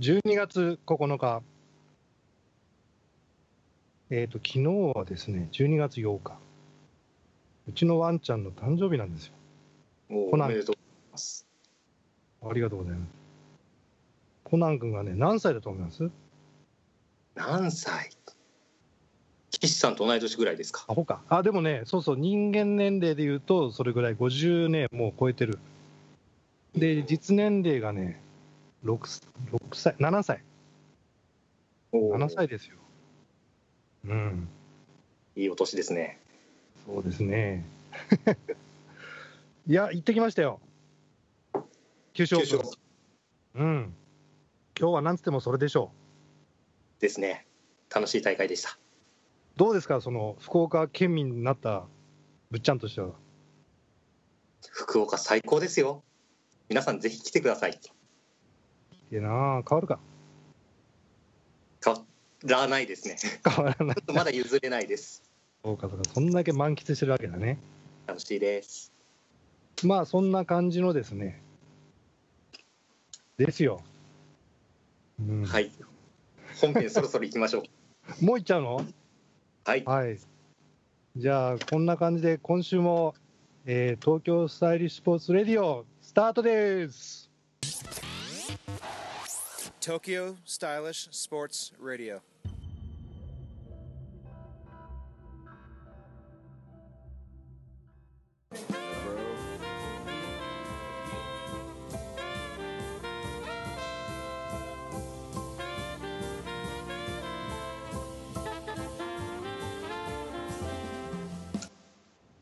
12月9日、えっ、と、昨日はですね、12月8日、うちのワンちゃんの誕生日なんですよ。おめでとうございます。ありがとうございます。コナン君がね、何歳だと思います？何歳？岸さんと同い年ぐらいですか？アホか。あ、でもね、そうそう、人間年齢で言うと、それぐらい、50ね、もう超えてる。で、実年齢がね、6, 6歳、7歳、おー7歳ですよ。うん、いいお年ですね。そうですね。いや、行ってきましたよ。九州。うん。今日はなんつってもそれでしょですね。楽しい大会でした。う。どうですか、その福岡県民になったぶっちゃんとしては。福岡最高ですよ。皆さんぜひ来てください。いいなあ変わるか。変わらないですね。ち変わらないょっ。とまだ譲れないです。そうか、そうか、そんだけ満喫してるわけだね。楽しいです。まあ、そんな感じのですね。ですよ。うん、はい。本編そろそろ行きましょう。もう行っちゃうの？はい。はい。じゃあ、こんな感じで、今週も、えー東京スタイリッシュスポーツレディオ、スタートです。Tokyo Stylish Sports Radio.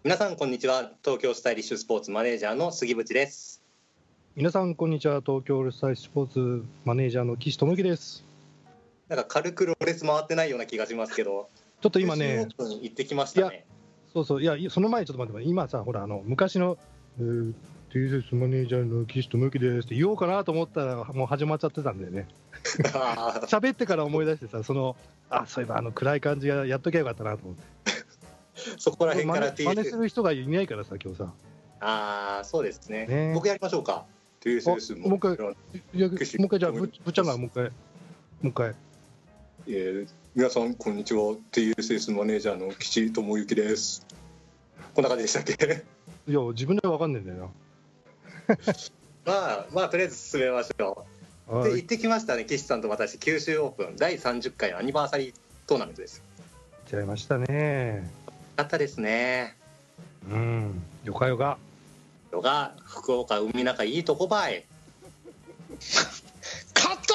皆さん、こんにちは。東京スタイリッシュスポーツマネージャーの杉渕です。皆さん、こんにちは。東京スタイリッシュスポーツマネージャーの岸智之です。なんか軽くロレス回ってないような気がしますけど、ちょっと今ね、行ってきましたね。そうそう、いや、いその前にちょっと待って、今さ、ほら、あの昔の、えー、TSS マネージャーの岸智之ですって言おうかなと思ったら、もう始まっちゃってたんだよね。喋ってから思い出してさ、その、あ、そういえば、あの暗い感じがやっときゃよかったなと思って。そこら辺から真似真似す TSS。る人がいないからさ、今日さ。ああ、そうですねね僕やりましょうか。TSS もう一回いやもう岸一回、じゃあ、ぶぶっちゃんがもう一回、もう一回。えー皆さんこんにちは TSS マネージャーの岸智之ですこんな感じでしたっけ？いや、自分では分かんないんだよ まあ、まあ、とりあえず進めましょな。う。で、はい行ってきましたね、岸さんと私、九州オープン第30回アニバーサリートーナメントです。行っちゃいましたね。よかったですね。うん、よかよか。のが、福岡海中いいとこばい。カット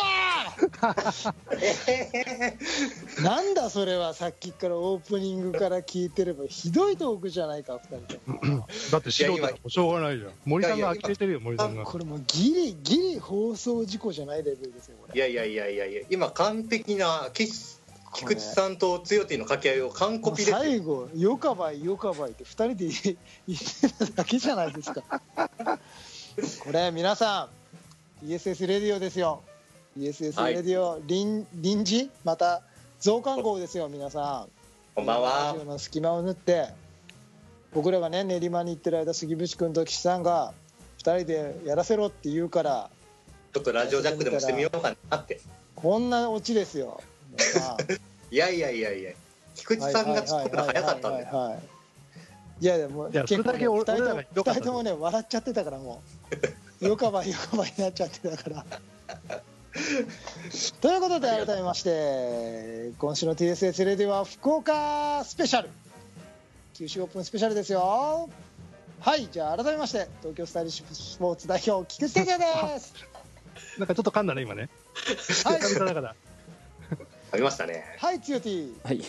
なんだそれはさっきからオープニングから聞いてればひどいトークじゃないか2人とだって素人だしょうがないじゃん。森さんが呆れてるよ、森さんが。これもうギリギリ放送事故じゃないレベルですよいやいやいやいやいや、今、完璧な岸菊池さんとつよてぃの掛け合いを完コピで。最後「よかばいよかばい」って2人で言言ってただけじゃないですか これ皆さん ESS レディオですよ ESS レディオ、臨臨時？また増刊号ですよ皆さんこんばんラはジオ。の隙間を縫って僕らがね練馬に行ってる間杉渕君と岸さんが2人でやらせろって言うからちょっとラジオジャックでもしてみようかなって。こんなオチですよ。まあいやいやいやいや、菊池さんが突っ込むの早かったんだよ。はいはいはいはいい。やでもいや結構それだけ俺二人とも俺らがひどかった二人ともね笑っちゃってたからもう。よかばよかばになっちゃってたから。ということで改めまして今週の TSS レディは福岡スペシャル。九州オープンスペシャルですよ。はいじゃあ改めまして東京スタイリッシュスポーツ代表菊池哲也です。なんかちょっと噛んだね、今ね。はい 久々だから。ありましたね。はいつよ T はい、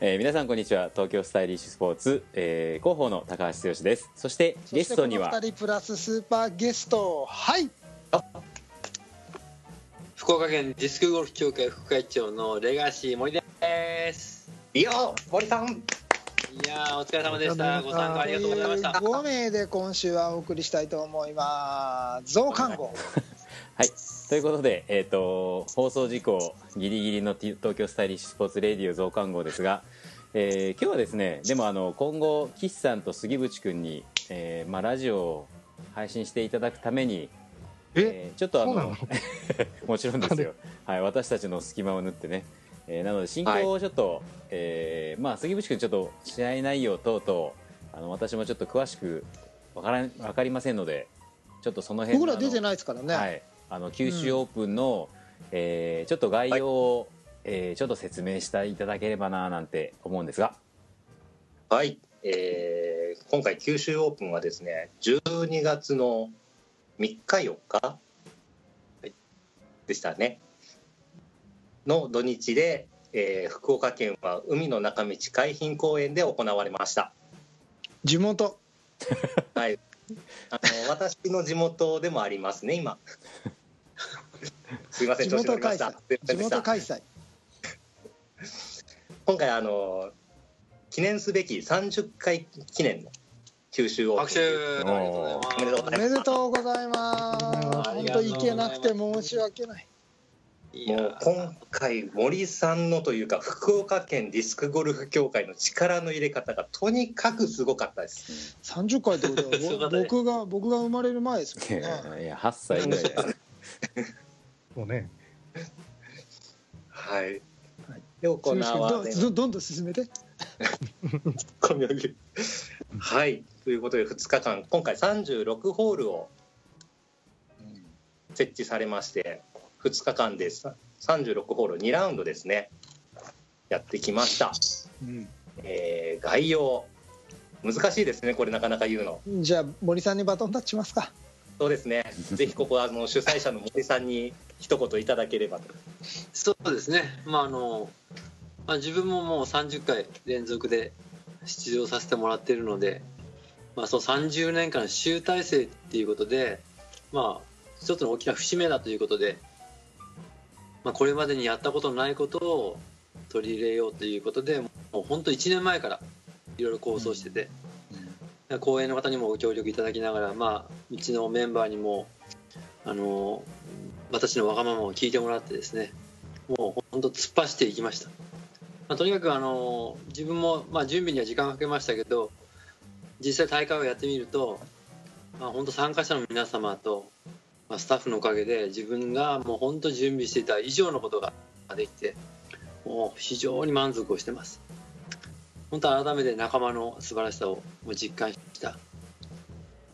えー皆さんこんにちは。東京スタイリッシュスポーツ、えー広報の高橋剛です。そしてゲストには。そしてこの2人プラススーパーゲスト。はい。福岡県ディスクゴルフ協会副会長のレガシー森です。いいよ、森さん。いやーお疲れ様でした。ご参加ありがとうございました。5名で今週はお送りしたいと思います。増刊号 はい。ということで、えー、と放送事項ギリギリの東京スタイリッシュスポーツレディオ増刊号ですが、えー今日はですねでもあの今後岸さんと杉渕君に、えーまあ、ラジオを配信していただくために、え？えーちょっとあのの？もちろんですよ、はい、私たちの隙間を縫ってね、えーなので進行をちょっと、えーまあ杉渕君ちょっと試合内容等々あの私もちょっと詳しくわからんわかりませんのでちょっとその辺僕ら出ていないですからね、はい、あの九州オープンの、えーちょっと概要を、えーちょっと説明していただければななんて思うんですが。はい、えー今回九州オープンはですね12月の3日4日、はい、でしたね。の土日で、えー福岡県は海の中道海浜公園で行われました。地元。はい。あの私の地元でもありますね今すいません地調子乗元開催。りました。地元開催。今回あの記念すべき30回記念の九州オープン。おめでとうごおざいます。めでとうございます。本当行けなくて申し訳ない。もう今回森さんのというか福岡県ディスクゴルフ協会の力の入れ方がとにかくすごかったです。30回ってことは 僕が僕が生まれる前ですいもんね。やいや8歳ぐらいでもうね、はい、はい。で行われどどどんどん進めて。はい。ということで2日間。今回36ホールを設置されまして2日間でさ36ホール2ラウンドですね。やってきました、うん。えー概要。難しいですねこれなかなか言うの。じゃあ森さんにバトンタッチしますか。そうですね。ぜひここはあの主催者の森さんに一言いただければと。そうですね、まああのまあ、自分ももう30回連続で出場させてもらっているので、まあ、その30年間集大成っていうことで、まあ、一つの大きな節目だということで、まあ、これまでにやったことのないことを取り入れようということでもう本当1年前からいろいろ構想してて、公演の方にもご協力いただきながら、まあ、うちのメンバーにもあの私のわがままを聞いてもらってですねもう本当突っ走っていきました、まあ、とにかくあの自分も、まあ、準備には時間かけましたけど実際大会をやってみると、まあ、本当参加者の皆様と、まあ、スタッフのおかげで自分がもう本当準備していた以上のことができてもう非常に満足をしてます。本当改めて仲間の素晴らしさをもう実感した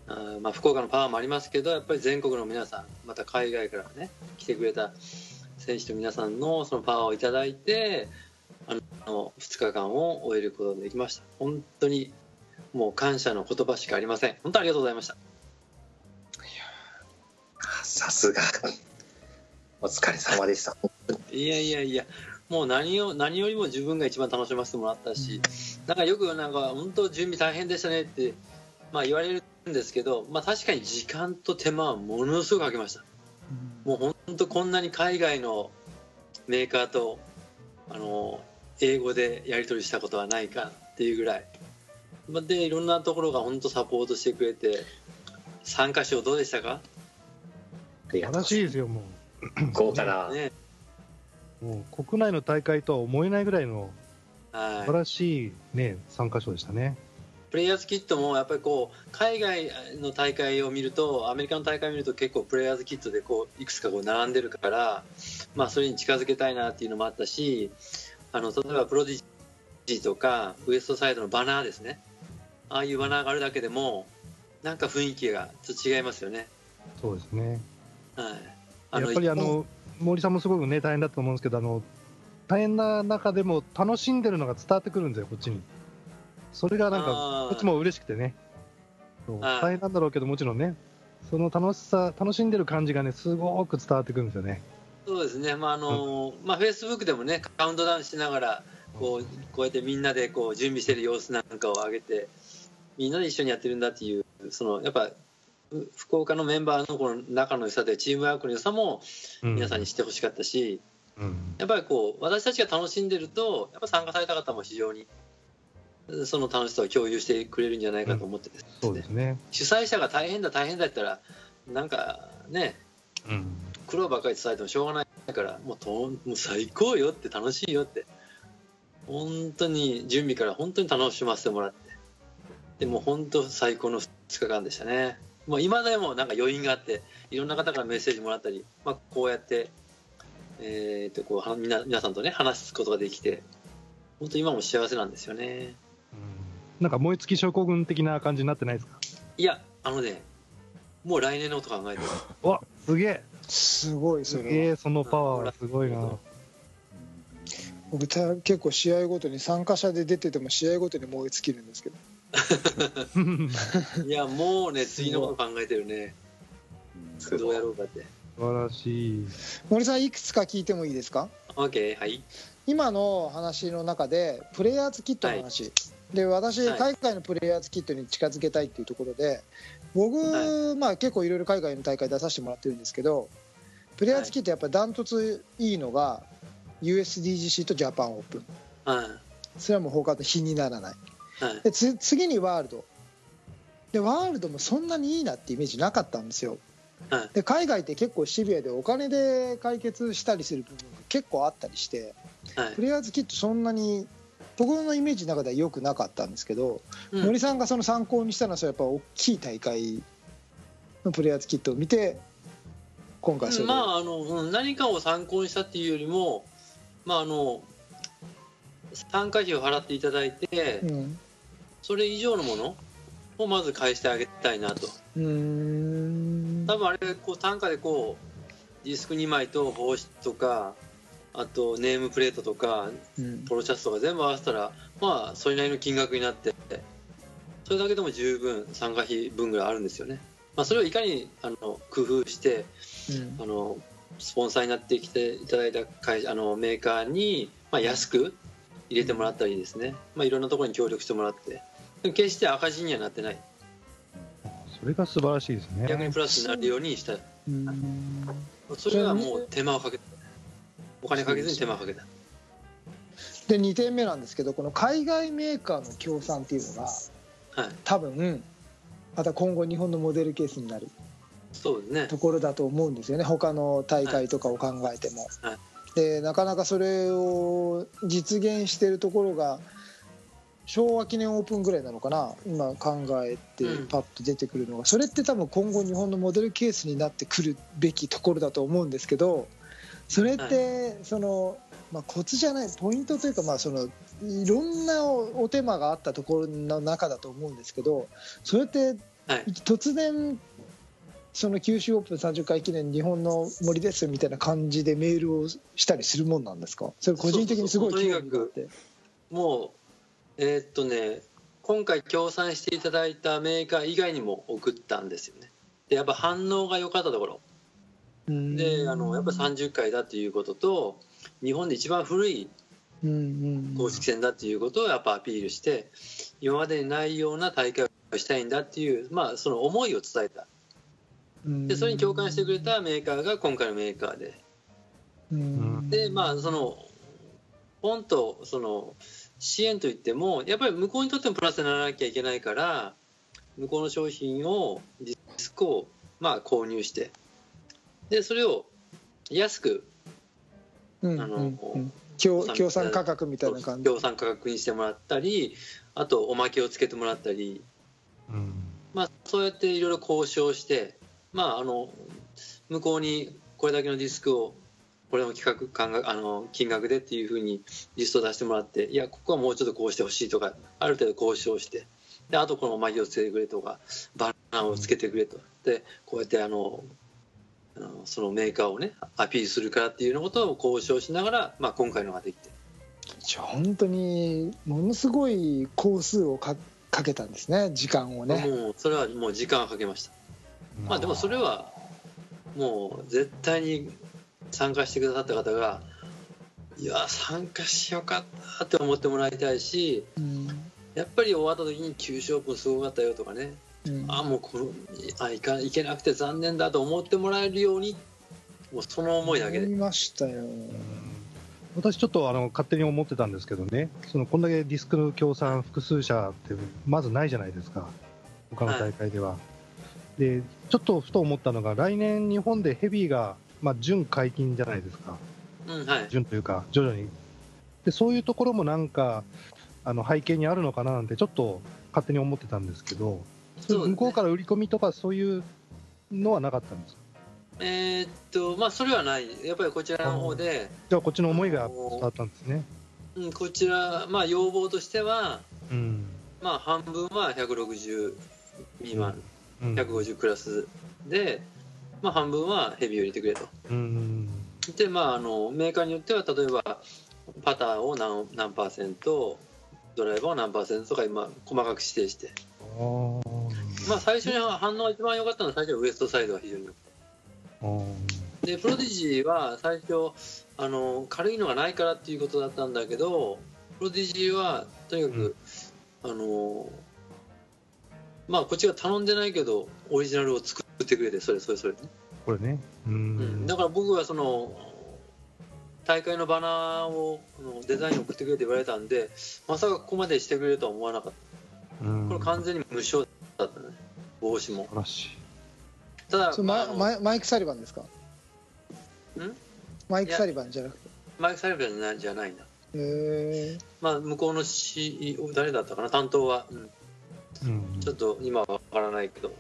あーまあ、福岡のパワーもありますけどやっぱり全国の皆さんまた海外からね来てくれた選手の皆さんのそのパワーをいただいてあの2日間を終えることができました。本当にもう感謝の言葉しかありません。本当ありがとうございました。さすが。お疲れ様でした。いやいやいやもう何を何よりも自分が一番楽しませてもらったしなんかよくなんか本当準備大変でしたねって、まあ、言われるんですけど、まあ、確かに時間と手間はものすごくかけました。もう本当こんなに海外のメーカーとあの英語でやり取りしたことはないかっていうぐらい。まあでいろんなところが本当サポートしてくれて参加賞どうでしたか？素晴らしいですよ、も豪華な、ね。う。もう国内の大会とは思えないぐらいのはい。素晴らしいね、参加賞でしたね。プレイヤーズキットもやっぱりこう海外の大会を見るとアメリカの大会を見ると結構プレイヤーズキットでこういくつかこう並んでるから、まあ、それに近づけたいなっていうのもあったしあの例えばプロディジーとかウエストサイドのバナーですねああいうバナーがあるだけでもなんか雰囲気がちょっと違いますよね。そうですね。はい、やっぱりあの森さんもすごくね大変だと思うんですけどあの大変な中でも楽しんでるのが伝わってくるんですよこっちにそれがなんかこっちも嬉しくてね。大変なんだろうけどもちろんねその楽しさ楽しんでる感じがねすごく伝わってくるんですよね。そうですね、まああのまあ、フェイスブックでもね、カウントダウンしながら、こうこうやってみんなでこう準備してる様子なんかを上げて、みんなで一緒にやってるんだっていう、そのやっぱ、う福岡のメンバーのこの仲の良さで、チームワークの良さも皆さんに知ってほしかったし、うん。やっぱりこう私たちが楽しんでると、やっぱ参加された方も非常に、その楽しさを共有してくれるんじゃないかと思ってですね、そうですね。主催者が大変だ、大変だったら、なんかね、うん。苦労ばっかり伝えてもしょうがないからもうともう最高よって楽しいよって。本当に準備から本当に楽しませてもらって。でもう本当最高の2日間でしたね。まあ、今でもなんか余韻があっていろんな方からメッセージもらったり、まあ、こうやって、えー、とこうはみな皆さんとね話すことができて本当今も幸せなんですよねなんか燃え尽き症候群的な感じになってないですか？いやあのねもう来年のこと考えてる。わすげえ。すごいそすげえそのパワーはすごいな。僕た結構試合ごとに参加者で出てても試合ごとに燃え尽きるんですけど。いやもうね次のこと考えてるね。すどうやろうかって。素晴らしい。森さんいくつか聞いてもいいですか？OK はい。今の話の中でプレイヤーズキットの話、で私はい。海外のプレイヤーズキットに近づけたいっていうところで僕、はまあ結構いろいろ海外の大会出させてもらってるんですけどプレイヤーズキットやっぱダントツいいのが USDGC とジャパンオープン。はい。それはもう他と比にならない。はい。でつ次にワールド。でワールドもそんなにいいなってイメージなかったんですよ。はい。で海外って結構シビアでお金で解決したりする部分が結構あったりしてはい。プレイヤーズキットそんなに僕のイメージの中では良くなかったんですけど、うん。森さんがその参考にしたのはそれやっぱ大きい大会のプレイヤーズキットを見て今回それ、まああの、うん、何かを参考にしたっていうよりもまああの参加費を払っていただいて、うん。それ以上のものをまず返してあげたいなと。うーん。多分あれこう単価でこうディスク2枚と帽子とかあとネームプレートとかうん。ポロシャツとか全部合わせたらまあそれなりの金額になってそれだけでも十分参加費分ぐらいあるんですよね、まあ、それをいかにあの工夫してうん。あのスポンサーになってきていただいた会社あのメーカーに、まあ、安く入れてもらったりですね、まあ、いろんなところに協力してもらって。でも決して赤字にはなってない。それが素晴らしいですね。逆にプラスになるようにした。うん。それはもう手間をかけたお金かけずに手間をかけた。で2点目なんですけどこの海外メーカーの協賛っていうのがはい。多分また今後日本のモデルケースになるそうですね。ところだと思うんですよね。他の大会とかを考えても。はい。でなかなかそれを実現してるところが昭和記念オープンぐらいなのかな今考えてうん。パッと出てくるのが、それって多分今後日本のモデルケースになってくるべきところだと思うんですけどそれってその、まあ、コツじゃないポイントというかまあそのいろんなおお手間があったところの中だと思うんですけどそれってはい。突然その九州オープン30回記念日本の森ですみたいな感じでメールをしたりするもんなんですか？それ個人的にすごい興味があって。もうえーっとね今回協賛していただいたメーカー以外にも送ったんですよね。でやっぱ反応が良かったところであのやっぱ30回だっていうことと日本で一番古い公式戦だっていうことをやっぱアピールして今までにないような大会をしたいんだっていう、まあ、その思いを伝えた。うん。でそれに共感してくれたメーカーが今回のメーカーで。うん。でまあそのポンとその支援といってもやっぱり向こうにとってもプラスにならなきゃいけないから向こうの商品をディスクをまあ購入してでそれを安くうんあの協協賛価格みたいな感じ。協賛価格にしてもらったりあとおまけをつけてもらったり、うん。まあ、そうやっていろいろ交渉して、まあ、あの向こうにこれだけのディスクをこれの企画感があの金額でっていうふうにリストを出してもらっていやここはもうちょっとこうしてほしいとかある程度交渉してであとこのおまけをつけてくれとかバナナをつけてくれと。でこうやってあのそのメーカーをねアピールするからっていうのことを交渉しながら、まあ、今回のができて本当にものすごい工数をかかけたんですね時間をね。もうそれはもう時間をかけました。まあ。でもそれはもう絶対に参加してくださった方がいや参加しよかったって思ってもらいたいしうん。やっぱり終わった時に九州オープンすごかったよとかね。うんあもうこのあいかいけなくて残念だと思ってもらえるようにもうその思いだけで。思いましたよ。私ちょっとあの勝手に思ってたんですけどね、そのこんだけディスクの協賛複数社ってまずないじゃないですか、他の大会では。で、ちょっとふと思ったのが、来年日本でヘビーが、まあ、準解禁じゃないですか、うんはい。準というか、徐々に。で、そういうところもなんか、あの背景にあるのかななんて、ちょっと勝手に思ってたんですけど、そうですね。向こうから売り込みとかそういうのはなかったんですか？えーっとまあそれはない。やっぱりこちらの方で、じゃあこっちの思いが伝わったんですね。うん、こちらまあ要望としてはうん。まあ半分は160未満うん。150クラスで、まあ、半分はヘビーを入れてくれと。うん。でまああのメーカーによっては例えばパターを何何パーセントドライバーを何パーセントとか今細かく指定してまあ最初に反応が一番良かったのは最初はウエストサイドが非常に。良かっあーたでプロディジーは最初あの軽いのがないからっていうことだったんだけどプロディジーはとにかく、あのまあこっちが頼んでないけどオリジナルを作ってくれてそれそれそれ。ねこれね。ううん。んだから僕はその大会のバナーをデザインを送ってくれって言われたんでまさかここまでしてくれるとは思わなかっうん。たこれ完全に無償だったね帽子も。素晴らしい。ただまあマイマイク・サリバンですか？ん？マイク・サリバンじゃなくて。マイク・サリバンじゃないじゃな。いんだへえまあ向こうの CEO 誰だったかな？担当は、うん。うん。ちょっと今はわからないけど。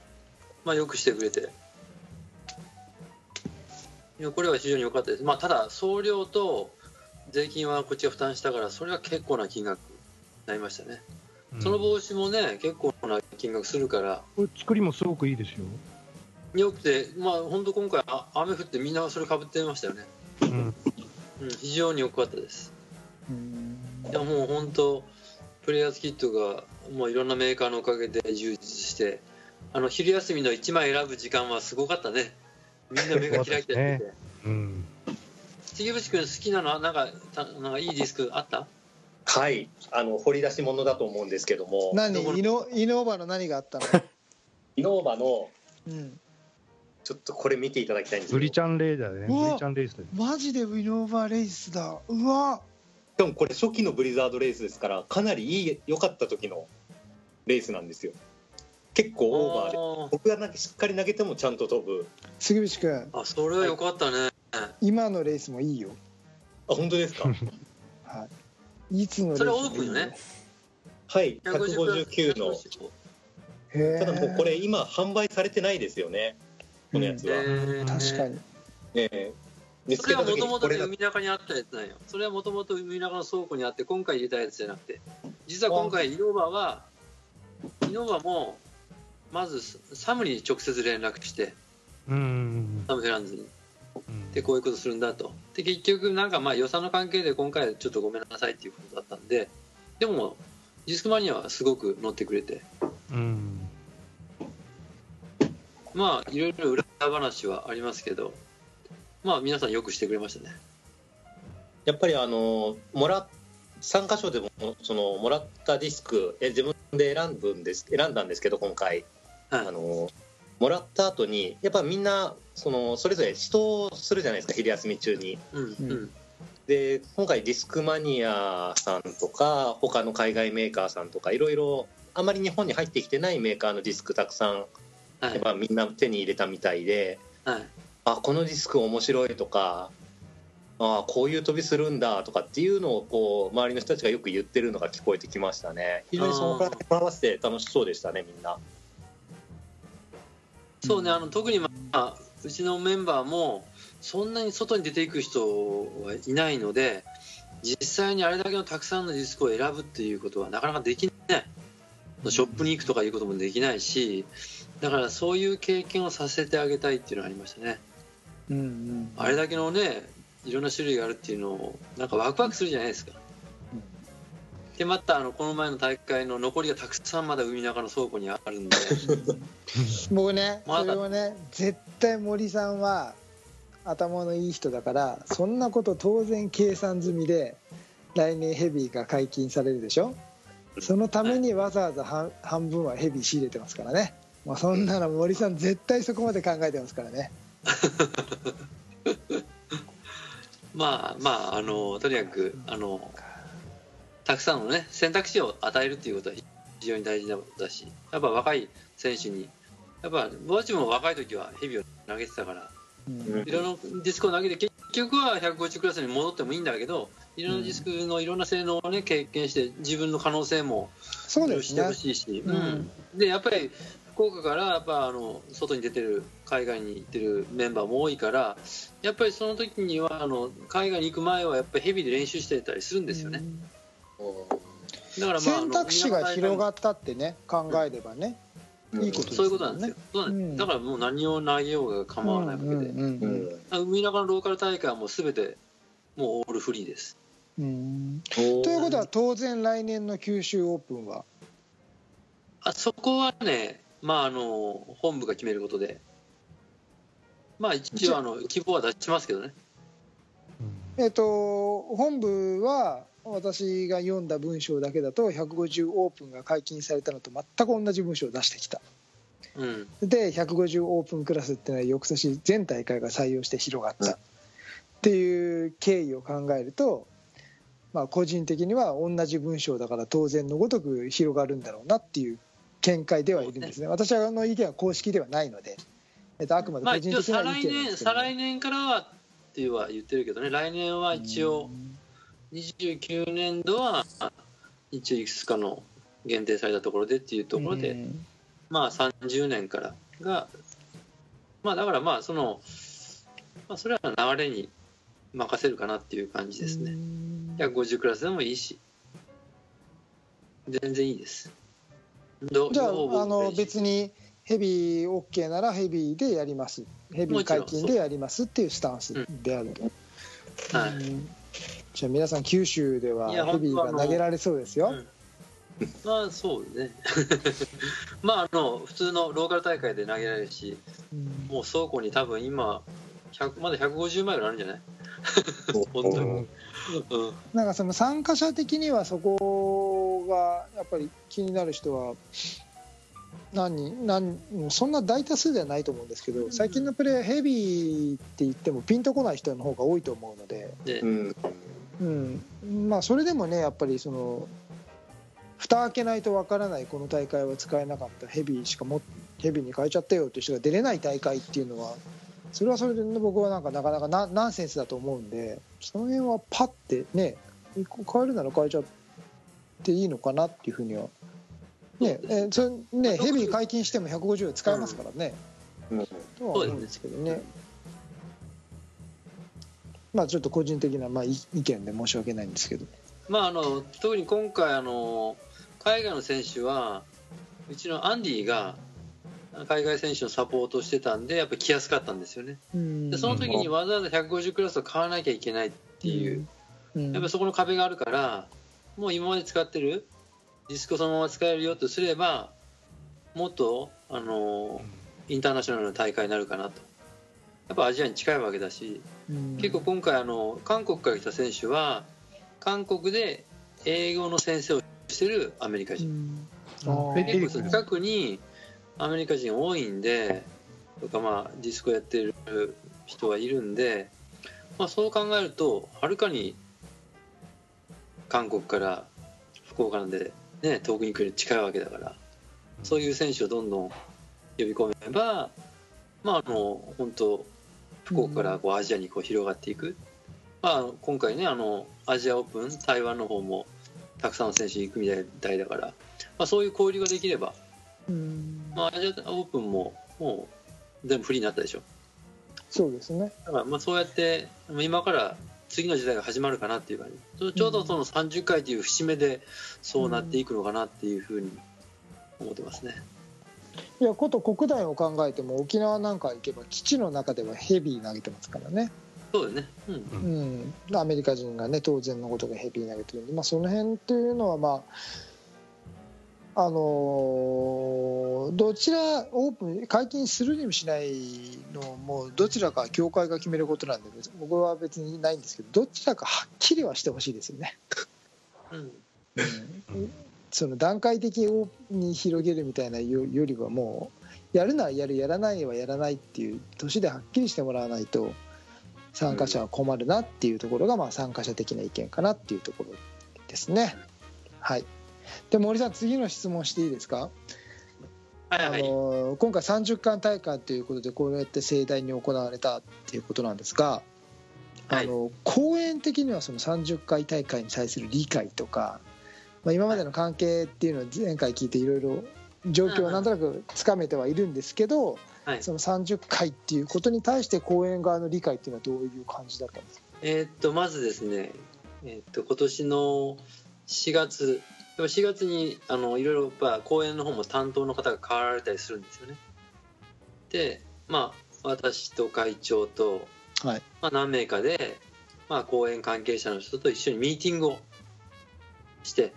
まあよくしてくれて。いやこれは非常に良かったです。まあただ送料と税金はこっちが負担したからそれは結構な金額になりましたねその帽子もね結構な金額するから。これ作りもすごくいいですよ。よくてまあ本当今回あ雨降ってみんなそれかぶってましたよね、うん。うん、非常に良かったです。うん。いやもう本当プレイヤーズキットがもういろんなメーカーのおかげで充実してあの昼休みの1枚選ぶ時間はすごかったね。みんな目がキラキラして。て、うん。杉渕君好きなのはなんかたなんかいいディスクあった？はい。あの掘り出し物だと思うんですけども。何？イノイノーバの何があったの、イノーバのうん、ちょっとこれ見ていただきたいんですけど。ブリちゃんレーダーでねブリちゃんレースでマジでイノーバレイスだ。うわ。しかもこれ初期のブリザードレースですからかなりいい良かった時のレースなんですよ。結構オーバーで。あ僕がなんかしっかり投げてもちゃんと飛ぶ。杉渕君。ーあそれは良かったね、今のレースもいいよ。あ本当ですか？はいいつのそれオープンよね。はい159の。ただもうこれ今販売されてないですよね。このやつは、えー。確かに。ええ。見つそれはもともと海中にあったやつなんよ。それはもともと海中の倉庫にあって今回入れたやつじゃなくて。実は今回イノーバはイノーバもまずサムに直接連絡してうんサム・ヘランズに。うんでこういうことするんだと。で結局なんかまあ予算の関係で今回はちょっとごめんなさいっていうことだったんででもディスクマニアはすごく乗ってくれて。うん。まあいろいろ裏話はありますけどまあ皆さんよくしてくれましたね。やっぱりあのもら3箇所でもそのもらったディスクえ自分で選ぶんです選んだんですけど今回。はい。あのもらった後にやっぱみんなそのそれぞれ指導するじゃないですか昼休み中に。うんうん。で今回ディスクマニアさんとか他の海外メーカーさんとかいろいろあまり日本に入ってきてないメーカーのディスクたくさんはい。やっぱみんな手に入れたみたいではい。あこのディスク面白いとかあこういう飛びするんだとかっていうのをこう周りの人たちがよく言ってるのが聞こえてきましたね。非常にそのから合わせて楽しそうでしたねみんなそうねあの特にまあうちのメンバーもそんなに外に出ていく人はいないので実際にあれだけのたくさんのディスクを選ぶっていうことはなかなかできない。ショップに行くとかいうこともできないしだからそういう経験をさせてあげたいっていうのがありましたね。うんうん。あれだけのねいろんな種類があるっていうのをなんかワクワクするじゃないですかでまたあのこの前の大会の残りがたくさんまだ海中の倉庫にあるんで。僕ねまだ。それをね絶対森さんは頭のいい人だからそんなこと当然計算済みで来年ヘビーが解禁されるでしょ？そのためにわざわざ半半分はヘビー仕入れてますからね、まあ、そんなの森さん絶対そこまで考えてますからね。まあまああのとにかくあのたくさんのね選択肢を与えるっていうことは非常に大事なことだしやっぱ若い選手にやっぱ僕たちも若い時はヘビーを投げてたからうん。いろんなディスクを投げて結局は150クラスに戻ってもいいんだけどいろんなディスクのいろんな性能をね経験して自分の可能性もそうですね。してほしいし、うん。うん。でやっぱり福岡からやっぱあの外に出てる海外に行ってるメンバーも多いからやっぱりその時にはあの海外に行く前はやっぱりヘビーで練習してたりするんですよね、だからまあ選択肢が広がったってね考えればね、いいことですそうよねいうことなんですよ、そうなんだからもう何を投げようが構わないわけで、うんうん海中のローカル大会はもう全てもうオールフリーです。うん。うんということは当然来年の九州オープンは？あそこはねまああの本部が決めることで。まあ一応あの希望は出しますけどね。えっ、と本部は私が読んだ文章だけだと150オープンが解禁されたのと全く同じ文章を出してきた。うん。で150オープンクラスっていうのは翌年全大会が採用して広がった。っていう経緯を考えると、まあ、個人的には同じ文章だから当然のごとく広がるんだろうなっていう見解ではいるんですね。私の意見は公式ではないので、えっと、あくまでまあ個人的な意見なんですけど年再来年からはっては言ってるけどね。来年は一応29年度は一応いくつかの限定されたところでっていうところで、うん。まあ30年からがまあだからまあその、まあ、それは流れに任せるかなっていう感じですね。150クラスでもいいし。全然いいです。どじゃあの別にヘビー OK ならヘビーでやります。ヘビー解禁でやりますっていうスタンスであると、はい。うんじゃあ皆さん九州ではいやヘビーが投げられそうですよ、うん。まあそうね。まああの普通のローカル大会で投げられるしうん。もう倉庫に多分今100まだ150枚ぐらいあるんじゃない？本当に、うん、なんかその参加者的にはそこがやっぱり気になる人は何人何そんな大多数ではないと思うんですけど最近のプレーヘビーって言ってもピンとこない人の方が多いと思うので、で、うんうん、まあそれでもねやっぱりその蓋開けないとわからないこの大会は使えなかったヘビーしかもヘビーに変えちゃったよっていう人が出れない大会っていうのはそれはそれで僕はなんかなかなかナナンセンスだと思うんでその辺はパッてね変えるなら変えちゃっていいのかなっていうふうには。ねえーそれね、ヘビー解禁しても150は使えますからね、うんとは思うんですけどね。まあちょっと個人的な、まあ、い意見で申し訳ないんですけど。まああの特に今回あの海外の選手はうちのアンディが海外選手のサポートをしてたんでやっぱ来やすかったんですよね。でその時にわざわざ150クラスを買わなきゃいけないっていう、うん。やっぱそこの壁があるからもう今まで使ってるディスクをそのまま使えるよとすればもっとあのインターナショナルの大会になるかなとやっぱアジアに近いわけだしうん。結構今回あの韓国から来た選手は韓国で英語の先生をしてるアメリカ人、うん。結構近くにアメリカ人多いんでとかまあディスコやってる人がいるんで、まあ、そう考えるとはるかに韓国から福岡なんで、ね、遠くに来る近いわけだからそういう選手をどんどん呼び込めばまああの本当福岡からこうアジアにこう広がっていく、まあ、今回ねあのアジアオープン台湾の方もたくさんの選手行くみたいだから、まあ、そういう交流ができれば、うん。まあ、アジアオープンももう全部フリーになったでしょ。そうですね。だからまあそうやってまあ今から次の時代が始まるかなっていう感じ。ちょちょうどその30回という節目でそうなっていくのかなっていうふうに思ってますね。いやこと国内を考えても沖縄なんか行けば基地の中ではヘビー投げてますからね、そうだよね、うん。うん、アメリカ人がね当然のことがヘビー投げてるんで、まあ、その辺っていうのはまああのーどちらオープン解禁するにもしないのもどちらか協会が決めることなんで僕は別にないんですけどどちらかはっきりはしてほしいですよね。うんその段階的に広げるみたいなよよりはもうやるならやるやらないはやらないっていう年ではっきりしてもらわないと参加者は困るなっていうところがまあ参加者的な意見かなっていうところですね。はい。で森さん次の質問していいですか？はいはいあの今回30巻大会ということでこうやって盛大に行われたっていうことなんですが、はいあの公演的にはその30回大会に対する理解とか、まあ、今までの関係っていうのを前回聞いていろいろ状況をなんとなくつかめてはいるんですけど、はい。その30回っていうことに対して公園側の理解っていうのはどういう感じだったんですか？えーっとまずですね、えーっと今年の4月でも4月にあのいろいろやっぱ公演の方も担当の方が変わられたりするんですよね。でまあ私と会長と、はい。まあ、何名かで、まあ、公演関係者の人と一緒にミーティングをして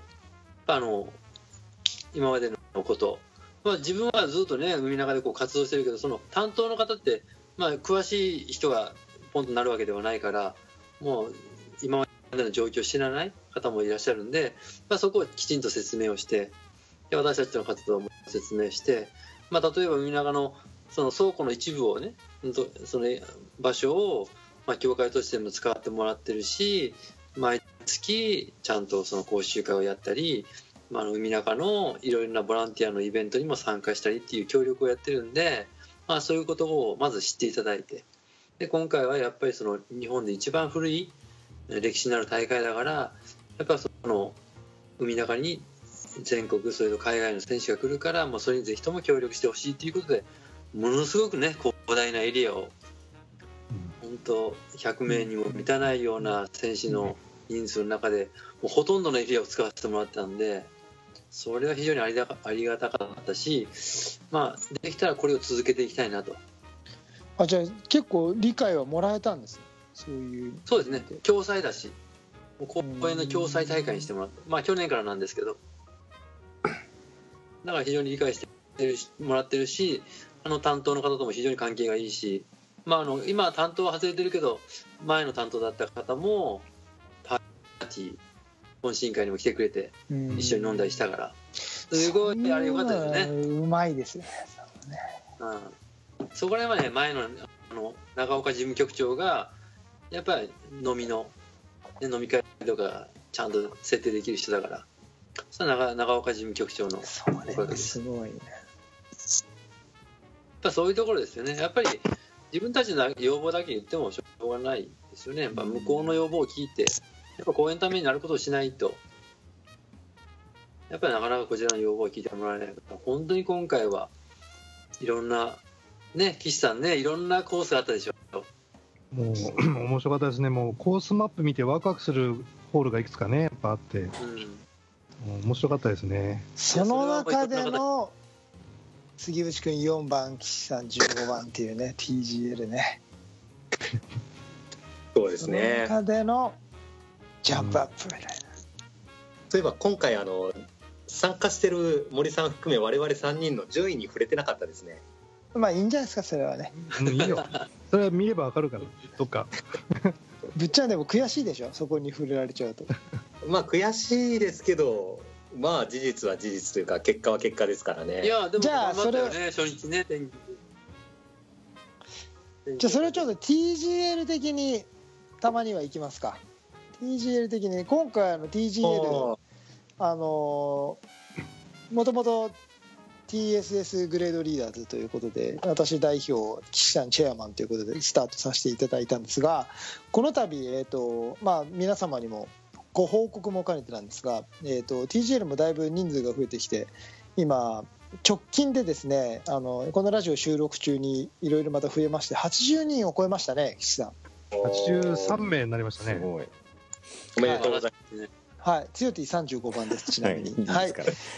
あの今までのこと、まあ、自分はずっとね海の中でこう活動してるけどその担当の方って、まあ、詳しい人がポンとなるわけではないからもう今までの状況を知らない方もいらっしゃるんで、まあ、そこをきちんと説明をしてで私たちの活動も説明して、まあ、例えば海中のその倉庫の一部をねその場所を、まあ、教会としても使ってもらってるし毎月ちゃんとその講習会をやったり、まあ、海中のいろいろなボランティアのイベントにも参加したりっていう協力をやってるんで、まあ、そういうことをまず知っていただいてで今回はやっぱりその日本で一番古い歴史のある大会だからやっぱその海中に全国それと海外の選手が来るからもうそれにぜひとも協力してほしいということでものすごくね広大なエリアを本当100名にも満たないような選手の人数の中でもうほとんどのエリアを使わせてもらったんでそれは非常にありだかありがたかったしまあできたらこれを続けていきたいなと。あじゃあ結構理解はもらえたんですね。そういうそうですね。共催だし公園の共催大会にしてもらってまあ去年からなんですけど。だから非常に理解してもらってるしあの担当の方とも非常に関係がいいし、まあ、あの今は担当は外れてるけど前の担当だった方もパーティー懇親会にも来てくれてうん。一緒に飲んだりしたから。すごいあれよかったですね、うまいですよね。うん、そこら辺はね前のあの長岡事務局長がやっぱり飲みの、ね、飲み会とかちゃんと設定できる人だから。それは長長岡事務局長のそうです。すごいね。やっぱそういうところですよね。やっぱり自分たちの要望だけ言ってもしょうがないですよね。やっぱ向こうの要望を聞いてやっぱ公演のためになることをしないと。やっぱりなかなかこちらの要望を聞いてもらえないから本当に今回はいろんなね岸さんねいろんなコースがあったでしょもう面白かったですね、もうコースマップ見てワクワクするホールがいくつかね、やっぱあって、うん。面白かったですね。その中での杉内君4番岸さん15番っていうね TGL ね。そうですそのね。中でのジャンプアップみたいな、そういえば今回あの参加してる森さん含め我々3人の順位に触れてなかったですね。まあいいんじゃないですかそれはね。もういいよ、それは見ればわかるから、どっか。ぶっちゃんでも悔しいでしょ？そこに触れられちゃうと。まあ悔しいですけど、まあ事実は事実というか結果は結果ですからね。いやでも頑張ったよね初日ね天気。じゃあそれをちょっと TGL 的にたまには行きますか TGL 的に今回あの TGL あのもともと TSS グレードリーダーズということで私代表岸さんチェアマンということでスタートさせていただいたんですがこの度、えーとまあ、皆様にもご報告も兼ねてなんですが、えー、と TGL もだいぶ人数が増えてきて今直近でですねあのこのラジオ収録中にいろいろまた増えまして80人を超えましたね岸さん83名になりましたね。すごい。おめでとうございます。はい。強 T 35番ですちなみに。はい。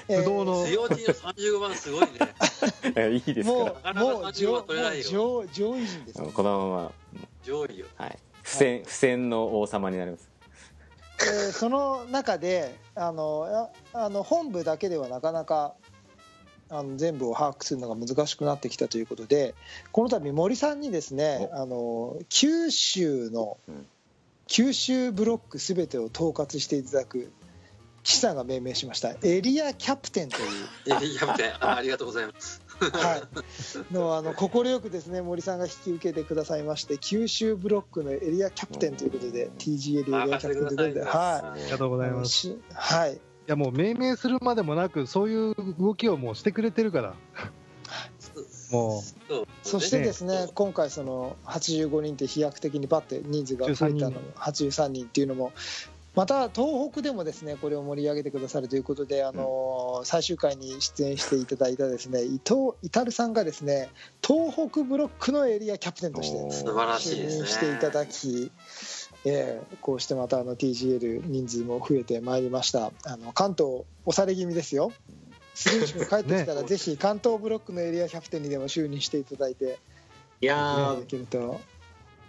不動の。強 T の35番すごいね。いいですか もうもう30上上上位陣です。ら。このまま、上位よ。はい。不戦、不戦の王様になります。えーその中であのああの本部だけではなかなかあの全部を把握するのが難しくなってきたということでこの度森さんにですねあの九州のうん九州ブロックすべてを統括していただく岸さんが命名しました。エリアキャプテンという。いやいやみたいなあありがとうございます。はい、のあの快くですね森さんが引き受けてくださいまして九州ブロックのエリアキャプテンということで TGL エリアキャプテンということで、はありがとうございい、ます。しはい、いやもう命名するまでもなく、そういう動きをもうしてくれてるから、もそう。そしてですね今回その85人って飛躍的にバッて人数が増えたのも83人っていうのもまた東北でもですねこれを盛り上げてくださるということで、あの最終回に出演していただいたですね伊藤至さんがですね東北ブロックのエリアキャプテンとしておー素晴らしいですね。就任していただき、えーこうしてまたあの TGL 人数も増えてまいりました。あの関東押され気味ですよ杉内君帰ってきたら、ね。ぜひ関東ブロックのエリアキャプテンにでも就任していただいて。いやいたーだけると。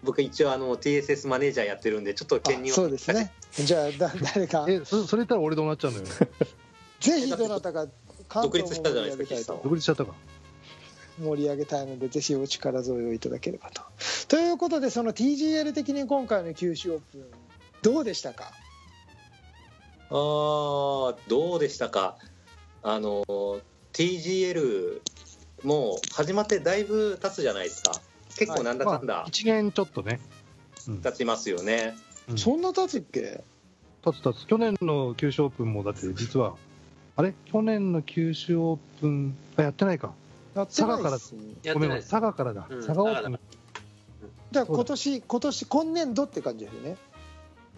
僕一応あの TSS マネージャーやってるんでちょっとあ兼任をそうですね。じゃあだ誰か。えそそれ言ったら俺どうなっちゃうのよぜひどなたか関独立したじゃない盛り上げたいと。ですか独立しちゃったか。盛り上げたいのでぜひお力添えをいただければと。ということでその TGL 的に今回の九州オープンどうでしたか？あーどうでしたか？あの TGL もう始まってだいぶ経つじゃないですか。結構なんだかんだ1年ちょっとね。経ちますよね、うん。そんな経つっけ？立つ立つ。去年の九州オープンもだって実はあれ？去年の九州オープンあやってないか。やってないっす。ごめん佐賀からだ、うん。佐賀オープン。じゃあ今年今年今年度って感じですよね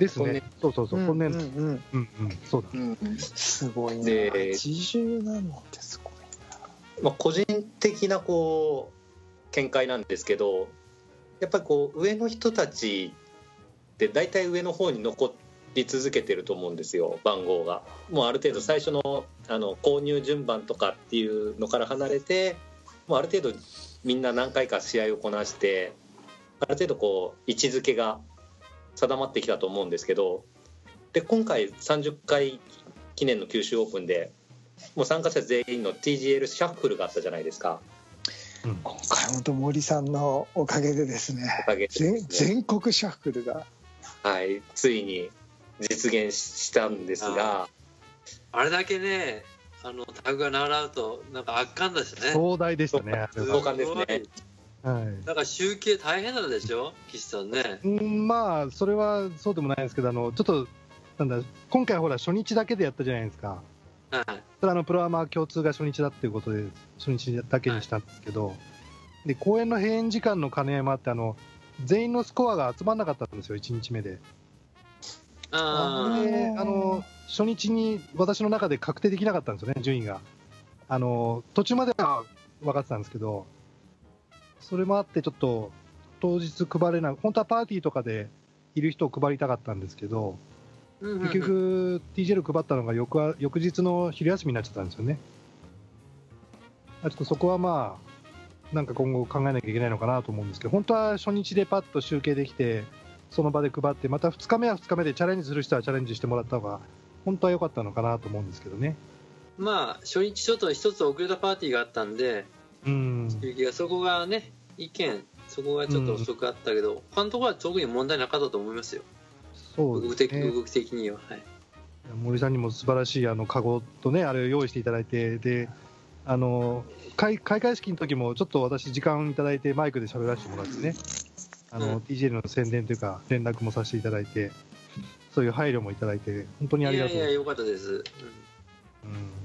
ですね。そうそうそう。今年度うんうんうん。うんうん。そうだ。うん。すごいな。で80何年ってすごいまあ、個人的なこう見解なんですけどやっぱりこう上の人たちって大体上の方に残り続けてると思うんですよ。番号が。もうある程度最初のあの購入順番とかっていうのから離れてもうある程度みんな何回か試合をこなしてある程度こう位置づけが定まってきたと思うんですけどで今回30回記念の九州オープンでもう参加者全員の TGL シャッフルがあったじゃないですか。今回本当森さんのおかげでですね。おかげで全ですね。全国シャッフルが。はい、ついに実現したんですが。あれだけねあのタグが並ぶとなんか圧巻ですね。壮大でしたね。壮観ですねはい。だから集計大変なんでしょ？岸さんね。うんまあそれはそうでもないんですけどあのちょっとなんだ今回ほら初日だけでやったじゃないですか。はい。それあのプロアマ共通が初日だっていうことで初日だけにしたんですけど、で公演の閉園時間の兼ね合いもあってあの全員のスコアが集まらなかったんですよ1日目で。あー。であの初日に私の中で確定できなかったんですよね順位が。あの途中までは分かってたんですけどそれもあってちょっと当日配れない本当はパーティーとかでいる人を配りたかったんですけどうんうんうん。結局 TGL 配ったのが翌は翌日の昼休みになっちゃったんですよね。あちょっとそこはまあなんか今後考えなきゃいけないのかなと思うんですけど本当は初日でパッと集計できてその場で配ってまた2日目は2日目でチャレンジする人はチャレンジしてもらった方が本当は良かったのかなと思うんですけどね。まあ初日ちょっと一つ遅れたパーティーがあったんでそこがね意見そこがちょっと遅くあったけど、他のところは特に問題なかったと思いますよ。そうですね。動き的には。はい。森さんにも素晴らしいあのカゴとねあれを用意していただいてであの開開会式の時もちょっと私時間いただいてマイクで喋らせてもらってねあの、うん。TGL の宣伝というか連絡もさせていただいてそういう配慮もいただいて本当にありがとう。いやいやよかったです、うん。うん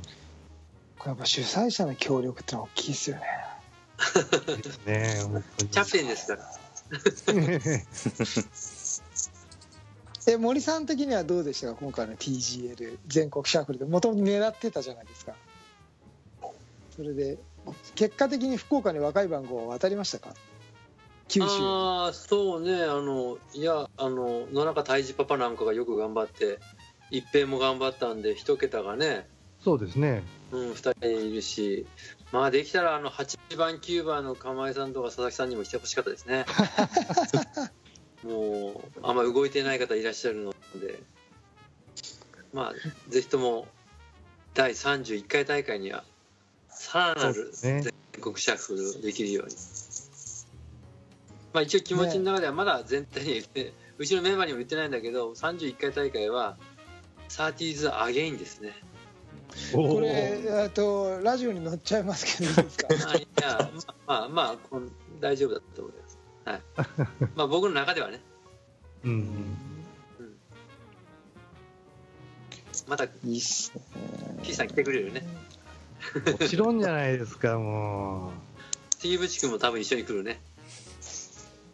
やっぱ主催者の協力ってのは大きいですよね。ですね本当に。キャプテンですから。え森さん的にはどうでしたか？今回の TGL 全国シャッフルで。もともと狙ってたじゃないですか。それで結果的に福岡に若い番号は渡りましたか？九州。ああそうね。あのいやあの野中泰治パパなんかがよく頑張って一平も頑張ったんで一桁がね、そうですね。うん、2人いるしまあできたらあの8番9番の釜井さんとか佐々木さんにも来てほしかったですね。もうあんま動いてない方いらっしゃるので。まあぜひとも第31回大会にはさらなる全国シャッフルできるように、まあ一応気持ちの中ではまだ全体には言って、うちのメンバーにも言ってないんだけど31回大会はサーティーズアゲインですねこれえっとラジオに載っちゃいますけどいいですか？あ いやまあまあこん大丈夫だと思います。はい。まあ僕の中ではね。うんうん。またいいっすね。岸さん来てくれるね。もちろんじゃないですかも杉渕君も多分一緒に来るね。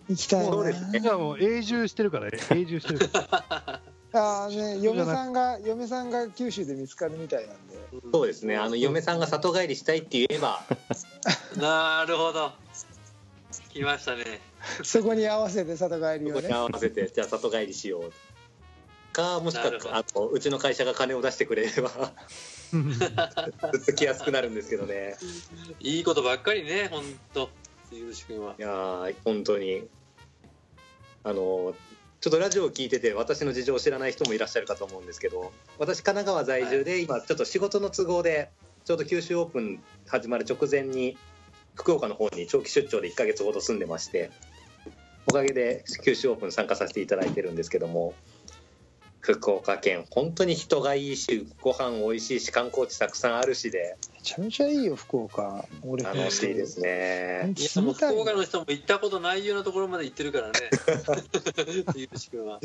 行きたいな。そうですねもう永住してるから永住してるから ああね 嫁さんが嫁さんが九州で見つかるみたいなんで。そうですね。あの嫁さんが里帰りしたいって言えば。なるほど。来ましたね。そこに合わせて里帰りそこにをね合わせてじゃあ里帰りしよう。かもしくはあのうちの会社が金を出してくれればずっと来やすくなるんですけどね。いいことばっかりね本当いやー本当に。あのちょっとラジオを聞いてて私の事情を知らない人もいらっしゃるかと思うんですけど私神奈川在住で、今ちょっと仕事の都合でちょうど九州オープン始まる直前に福岡の方に長期出張で1ヶ月ほど住んでましておかげで九州オープン参加させていただいてるんですけども福岡県本当に人がいいしご飯美味しいし観光地たくさんあるしで。めちゃめちゃいいよ福岡。俺楽しいですね。いや福岡の人も行ったことないようなところまで行ってるからね。君は。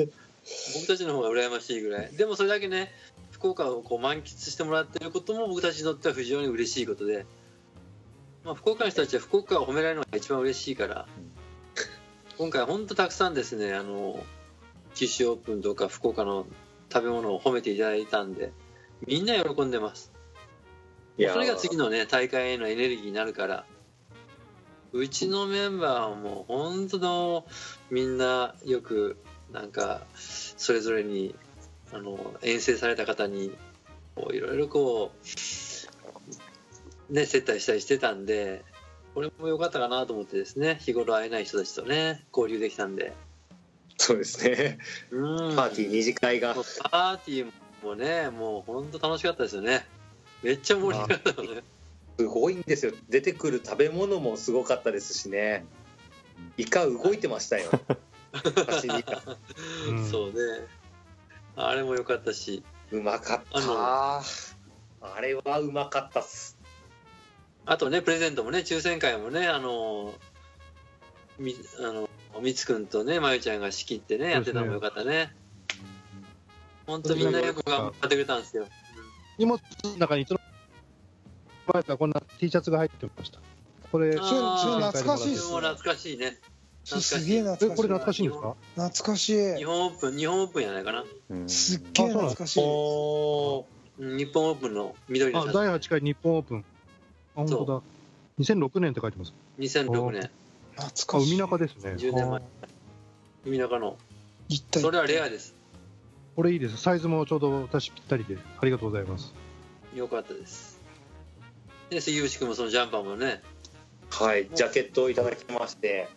僕たちの方が羨ましいぐらい。でもそれだけね福岡をこう満喫してもらってることも僕たちにとっては非常に嬉しいことで、まあ、福岡の人たちは福岡を褒められるのが一番嬉しいから。今回本当たくさんですねあの九州オープンとか福岡の食べ物を褒めていただいたんでみんな喜んでます。いやー。それが次のね大会へのエネルギーになるからうちのメンバーはもう本当のみんなよくなんかそれぞれにあの遠征された方にいろいろこうね接待したりしてたんでこれも良かったかなと思ってですね日頃会えない人たちとね交流できたんでそうですね。うん。パーティー二次会が。パーティーもねもう本当楽しかったですよね。めっちゃ盛り上がったよね。すごいんですよ。出てくる食べ物もすごかったですしね。イカ動いてましたよ。うん。そうね。あれも良かったし。うまかった。ああれはうまかったっす。あとねプレゼントもね抽選会もねあのみあのみつくんとねまゆちゃんが仕切ってねやってたのも良かったね。本当みんなよく頑張ってくれたんですよ。荷物の中にいつの間にかこんな T シャツが入ってました。これ、懐かしいですそれも懐かしいね。すすげええ懐かしい。これ懐かしいんですか懐かしい。日本オープン日本オープンやないかな。うんすっげえ懐かしい。日本オープンの緑のあ、第8回日本オープン。あ、本当だ。2006年って書いてます。ツ2006年。あ、懐かしい。海中ですね。10年前。あ。海中の。一体。それはレアです。これいいです。サイズもちょうど私ぴったりで、ありがとうございます。良かったです。で杉内君もそのジャンパーもね。はいジャケットをいただきまして。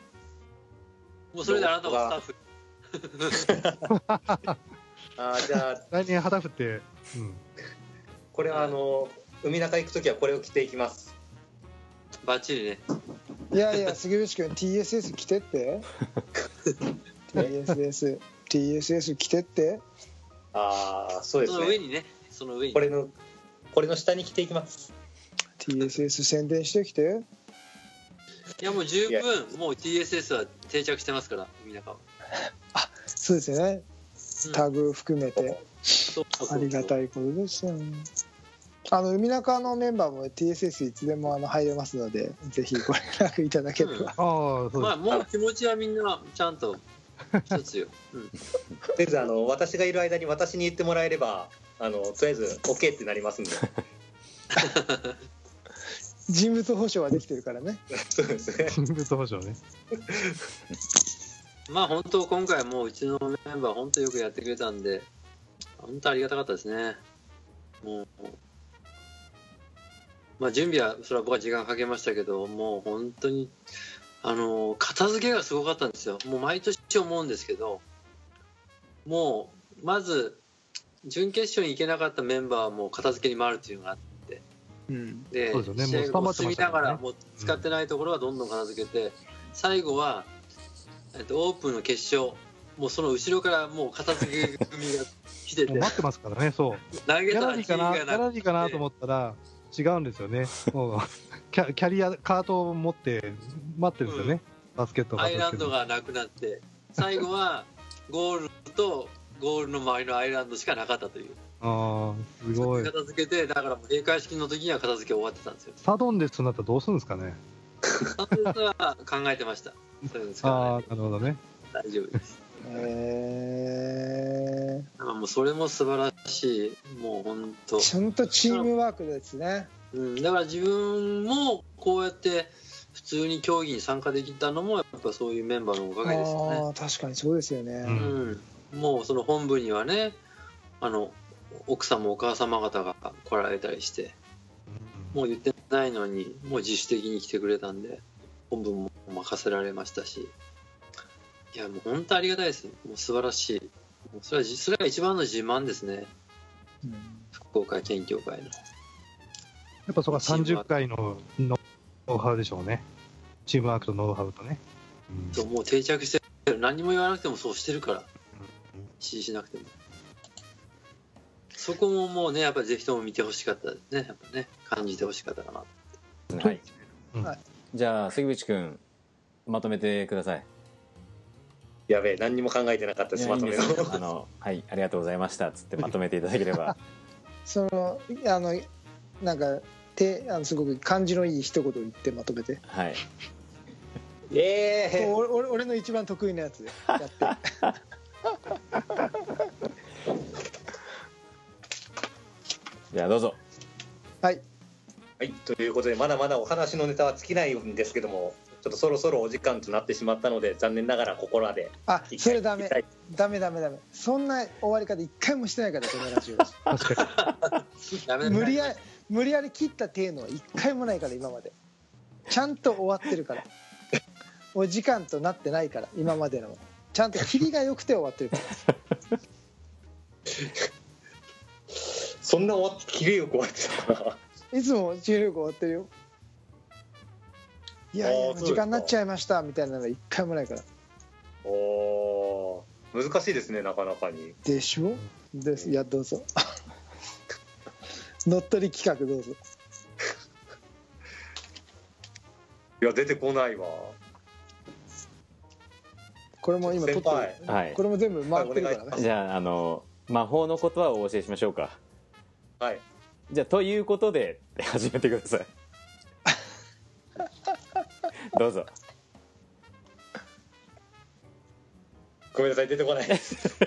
もうそれであなたもスタッフ。あーじゃあ。来年旗振って、うん。これはあの海中行く時はこれを着ていきます。バッチリねいやいや杉内君 TSS 着てって。TSS TSS 着てって。ああそうですね。その上にねその上に。これのこれの下に着ていきます。TSS 宣伝してきて。いやもう十分もう TSS は定着してますから海中はそうですよね。うん。タグ含めて。そうそうそう。ありがたいことですよねあの海中のメンバーも TSS いつでもあの入れますのでぜひご連絡 いただければ、ああ、そうです。まあもう気持ちはみんなちゃんと一つよ、うん、とりあえずあの私がいる間に私に言ってもらえればあのとりあえず OK ってなりますんで。人物保証はできてるからね。そうですね。人物保証ね。まあ本当今回もううちのメンバー本当よくやってくれたんで本当ありがたかったですね。もうまあ準備はそれは僕は時間かけましたけどもう本当にあの片付けがすごかったんですよ。もう毎年思うんですけどもうまず準決勝に行けなかったメンバーはもう片付けに回るっていうのがあってうん。でそうですよね。試合もうスタンバ後進みながらもう使ってないところはどんどん片付けて、最後は、えっと、オープンの決勝もうその後ろからもう片付け組が来てて。待ってますからね、そう。投げたらギャラリーかな、ギチーがャラリーかなと思ったら、違うんですよね。もうキャキャリア、カートを持って待ってるんですよね。バスケットアイランドが。がなくなって最後はゴールとゴールの周りのアイランドしかなかったというああ、すごい。片付けてだから閉会式の時には片付け終わってたんですよサドンデスとなったらどうするんですかね。それは考えてましたそういうの使ああ、わないなるほどね。大丈夫ですえだからもうそれも素晴らしいもう本当。ちゃんとチームワークですね。うん、だから自分もこうやって普通に競技に参加できたのもやっぱそういうメンバーのおかげですよね。ああ確かにそうですよね、うん。うん、もうその本部にはねあの奥様お母様方が来られたりしてもう言ってないのにもう自主的に来てくれたんで本部も任せられましたしいやもう本当ありがたいです。もう素晴らしい。もうそれはじそれが一番の自慢ですね。うん。福岡県協会の。やっぱそこは30回のノウハウでしょうね。チームワークとノウハウとね。うん。そうもう定着してる。何も言わなくてもそうしてるから。指示しなくても。そこももうねやっぱりぜひとも見てほしかったですね。やっぱね感じてほしかったかな。はい、うん。はい。じゃあ関口君まとめてくださいやべえ何にも考えてなかったですまとめのすよ。あのはいありがとうございました。っつってまとめていただければ。そのあのなんかてあのすごく感じのいい一言を言ってまとめて。はい。ええ俺俺俺の一番得意なやつで。やって。じゃあどうぞ。はい。はい、ということでまだまだお話のネタは尽きないんですけどもちょっとそろそろお時間となってしまったので残念ながらここらであ一それダメ。ダメダメダメ。そんな終わり方一回もしてないからこのラジオ 確かダメだ無理やり無理やり切ったっていうのは一回もないから今まで。ちゃんと終わってるから。お時間となってないから今までの。ちゃんと切りが良くて終わってるから。そんな終わってきれよく終わってたかな。いつも重力終わってるよいやいや時間になっちゃいましたみたいなの一回もないから。おー難しいですねなかなかに。でしょ？です。いやどうぞ。乗っ取り企画どうぞ。いや出てこないわ。これも今撮ってる、先はい。これも全部回ってるからね。じゃああの魔法の言葉をお教えしましょうか。はい。じゃあということで始めてくださいどうぞ。ごめんなさい出てこない。で す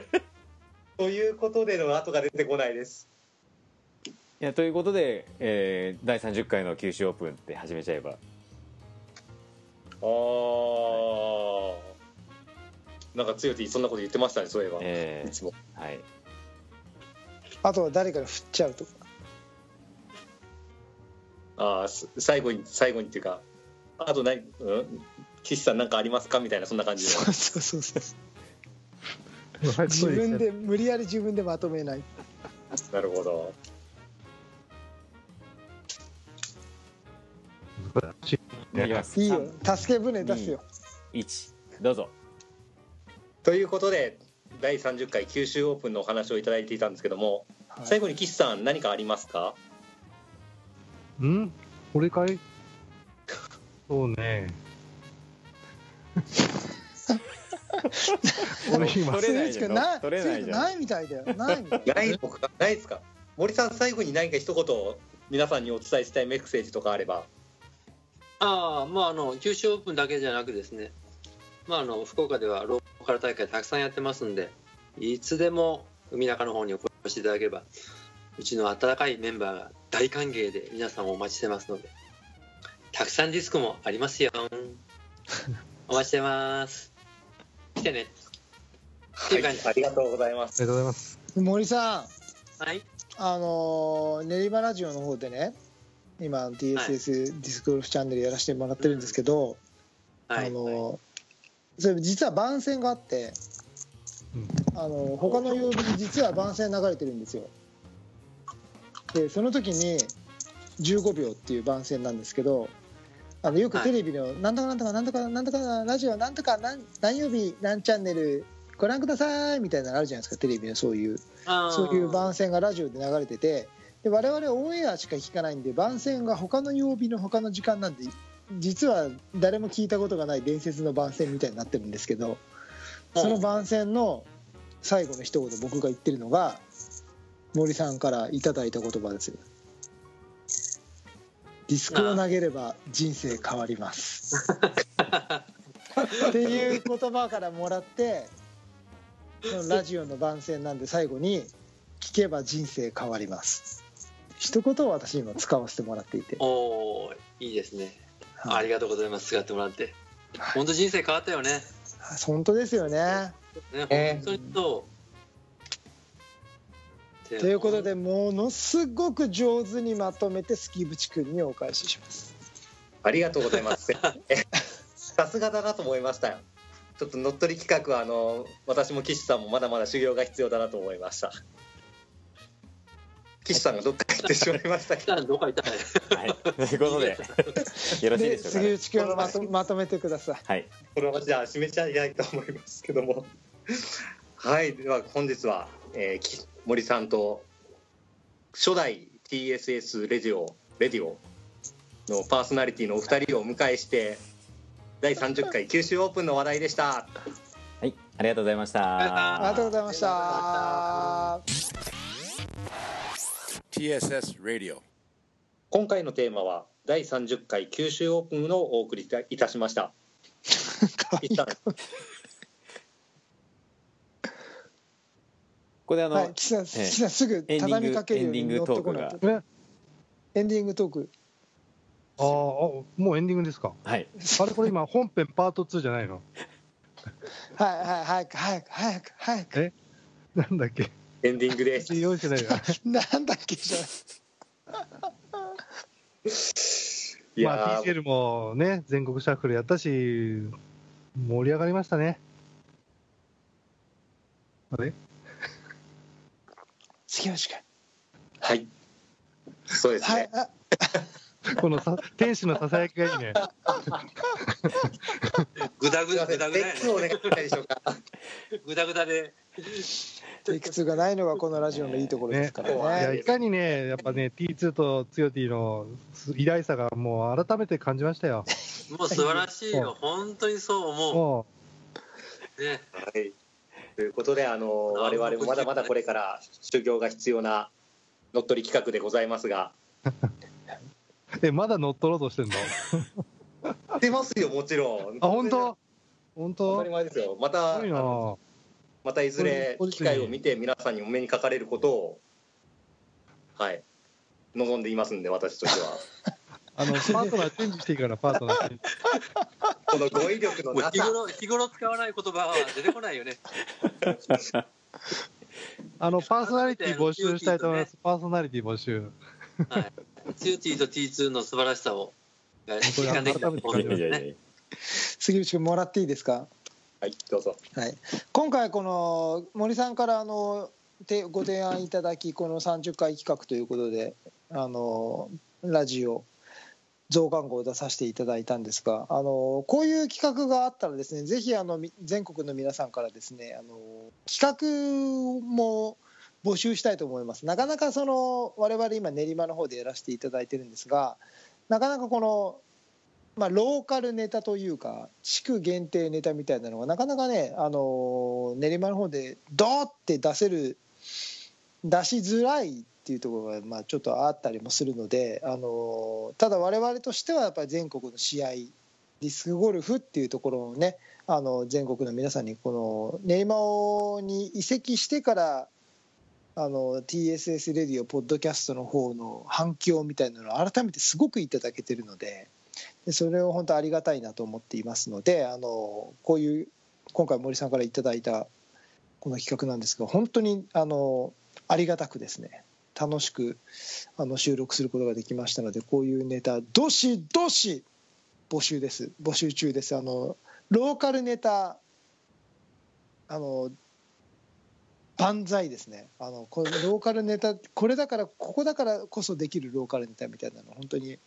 ということでの後が出てこないです。いやということで、えー第30回の九州オープンって始めちゃえば。あー。なんか強いそんなこと言ってましたねそういえば、えいつも。ーはい。あとは誰かに振っちゃうとか。ああす最後に最後にっていうかあと何、うん、岸さん何かありますかみたいなそんな感じで。そうそうそうそう。自分で無理やり自分でまとめない。なるほど。いいいよ。助け舟出すよ。1どうぞ。ということで第30回九州オープンのお話をいただいていたんですけども、はい。最後に岸さん何かありますか？ん？俺かい？そうね。俺今、取れないじゃんスイーツない取れないじゃん。スイーツないみたいだよ。ないみたいないのか。ないですか？森さん最後に何か一言皆さんにお伝えしたいメッセージとかあれば。ああまああの九州オープンだけじゃなくですね。まああの福岡ではローカル大会たくさんやってますんでいつでも海中の方にお越しいただければうちの温かいメンバーが大歓迎で皆さんをお待ちしてますのでたくさんディスクもありますよ。お待ちしてます。来てね。っていう感じありがとうございます。ありがとうございます。森さん。はい。あのー練馬ラジオの方でね今 DSS ディスクゴルフチャンネルやらせてもらってるんですけど、はい。あのーそれ実は番宣があって、うん。あのー他の曜日に実は番宣流れてるんですよ。でその時に15秒っていう番宣なんですけどあのよくテレビの「なんとかなんとかなんとかなんとかラジオなんとか何何曜日何チャンネルご覧ください」みたいなのあるじゃないですかテレビのそういう。そういう番宣がラジオで流れてて。で我々オンエアしか聞かないんで番宣が他の曜日の他の時間なんで実は誰も聞いたことがない伝説の番宣みたいになってるんですけどその番宣の最後の一言僕が言ってるのが森さんからいただいた言葉ですよ。ディスクを投げれば人生変わります。っていう言葉からもらってそのラジオの番宣なんで最後に「聞けば人生変わります」一言を私今使わせてもらっていて、おーいいですね。あはい。りがとうございます。使ってもらって。本当人生変わったよね。本当ですよね。ねえ本当にそとういうことでものすごく上手にまとめてスキーブチ君にお返ししますありがとうございます。え さすがだなと思いましたよ。ちょっと乗っ取り企画はあの私も岸さんもまだまだ修行が必要だなと思いました。岸さんがどっか行ってしまいましたけど。どこ行ったのはいということでよろしいででしょうか、ね、杉内君まとまとめてくださいはいこのままじゃあ締めちゃいないと思いますけども。はい、では本日は、えーき森さんと初代 TSS レディオレディオのパーソナリティのお二人をお迎えして第30回九州オープンの話題でした。はいありがとうございましたありがとうございました TSS Radio. 今回のテーマは第30回九州オープンをお送りいたしました。一旦ここであの、はい岸さん岸さんすぐエンディング畳みかけるようにエンディン乗グトークが。ってこないエンディングトーク。あーあもうエンディングですか？はい。あれこれ今本編パート2じゃないの？はいはい早く早く早く早くなんだっけ？エンディングです。用意してないよ。なんだっけじゃない いやまあ、ー TCL もね全国シャッフルやったし盛り上がりましたね。あれ？杉内君はい。そうですね。はい。あ。このさ天使のささやきがいいね。グダグすいません。ダグダグダテックお願いしたいでしょうか。グダグダで。テイク2がないのがこのラジオのいいところですからいやねいかにねやっぱね T2 とつよ T の偉大さがもう改めて感じましたよ。もう素晴らしいよ。本当にそう思もう。ね。はい。ということで、あの我々もまだまだこれから修行が必要な乗っ取り企画でございますが。う えまだ乗っ取ろうとしてんの？出ますよ、もちろん。あ本当？本当？当たり前ですよ。また、またいずれ機会を見て皆さんにお目にかかれることを。はい。望んでいますんで、私としては。あのパートナーチェンジしていいからパートナーチェンジこの語彙力のなさ。日頃日頃使わない言葉は出てこないよね。あのパーソナリティ募集したいと思います。パーソナリティ募集。はい。ツーティーと T2 の素晴らしさをが実いやいやいや当ですね。杉内君もらっていいですかはい、どうぞ。はい、今回この森さんからあのてご提案いただきこの30回企画ということであのラジオ増刊号を出させていただいたんですがあのこういう企画があったらですねぜひあの全国の皆さんからですねあの企画も募集したいと思います。なかなかその我々今練馬の方でやらせていただいてるんですがなかなかこのまあ、ローカルネタというか地区限定ネタみたいなのがなかなかね、あの練馬の方でドーって出せる出しづらいっていうところがまあちょっとあったりもするので、あのただ我々としてはやっぱり全国の試合ディスクゴルフっていうところをねあの全国の皆さんにこの練馬に移籍してからあの TSS レディオポッドキャストの方の反響みたいなのを改めてすごくいただけてるので。でそれを本当ありがたいなと思っていますのであのこういう今回森さんからいただいたこの企画なんですが本当にあのありがたくですね楽しくあの収録することができましたのでこういうネタどしどし募集です。募集中です。あのローカルネタあの万歳ですね。あのこのローカルネタこれだからここだからこそできるローカルネタみたいなの本当に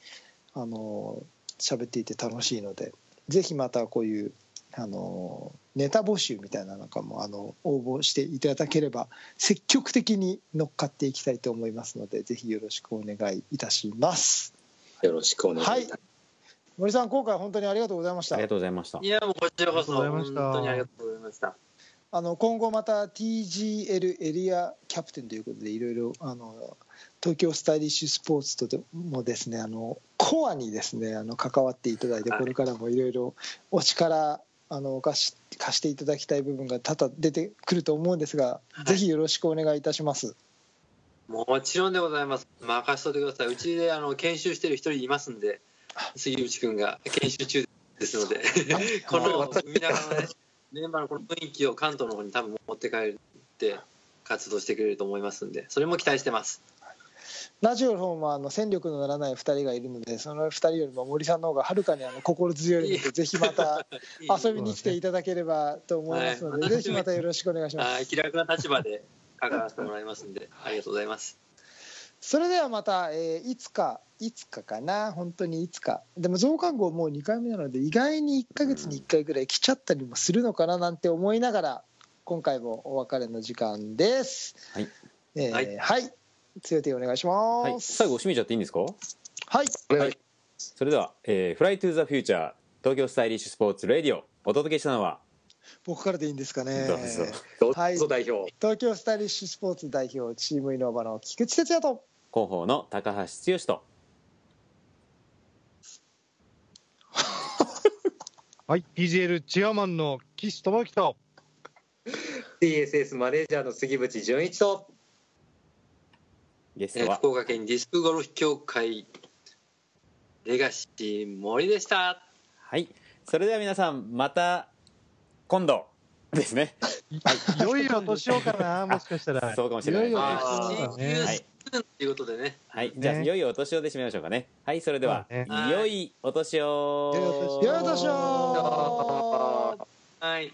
あの喋っていて楽しいのでぜひまたこういうあのネタ募集みたいなのかもあの応募していただければ積極的に乗っかっていきたいと思いますのでぜひよろしくお願いいたします。よろしくお願いします。はい。森さん今回本当にありがとうございました。ありがとうございました。いやもうこちらこそ本当にありがとうございました。あの今後また TGL エリアキャプテンということでいろいろあの東京スタイリッシュスポーツとでもですねあのコアにですねあの関わっていただいてはいこれからもいろいろお力あの貸し貸していただきたい部分が多々出てくると思うんですが、はい。ぜひよろしくお願いいたします。もちろんでございます。任せといてください。うちであの研修してる一人いますんで杉内君が研修中ですので。この海中のねメンバーのこの雰囲気を関東の方に多分持って帰って活動してくれると思いますんでそれも期待してますラジオの方もあの戦力のならない2人がいるのでその2人よりも森さんの方がはるかにあの心強いのでぜひまた 遊びに来ていただければと思いますので、はい。ぜひまたよろしくお願いします。はい気楽な立場で関わらせてもらいますんで ありがとうございます。それではまた、えーいつかいつかかな本当にいつか。でも増刊号もう2回目なので意外に1ヶ月に1回ぐらい来ちゃったりもするのかななんて思いながら今回もお別れの時間です。はい、えーはい。はい強手お願いしまはい、す最後締めちゃっていいんですか？はい。お願い。それでは、えー、フライトゥーザフューチャー東京スタイリッシュスポーツレディオお届けしたのは、僕からでいいんですかね。どうぞ。どうはい。ぞ代表。東京スタイリッシュスポーツ代表チームイノーバの菊池哲也と。広報の高橋剛と。はい、PGL チアマンの岸智之と、TSS マネージャーの杉渕純一とゲストは。えー福岡県ディスクゴルフ協会レガシー森でした。はい。それでは皆さんまた今度ですね。いよいよ年をかな、もしかしたら。そうかもしれない。ですねよい。よ年をとい。うことでね。はい。じゃあ、ね。いよいよお年をで締めましょうかね。はいそれでは、そうね。いよいお年を。良いお年を。はい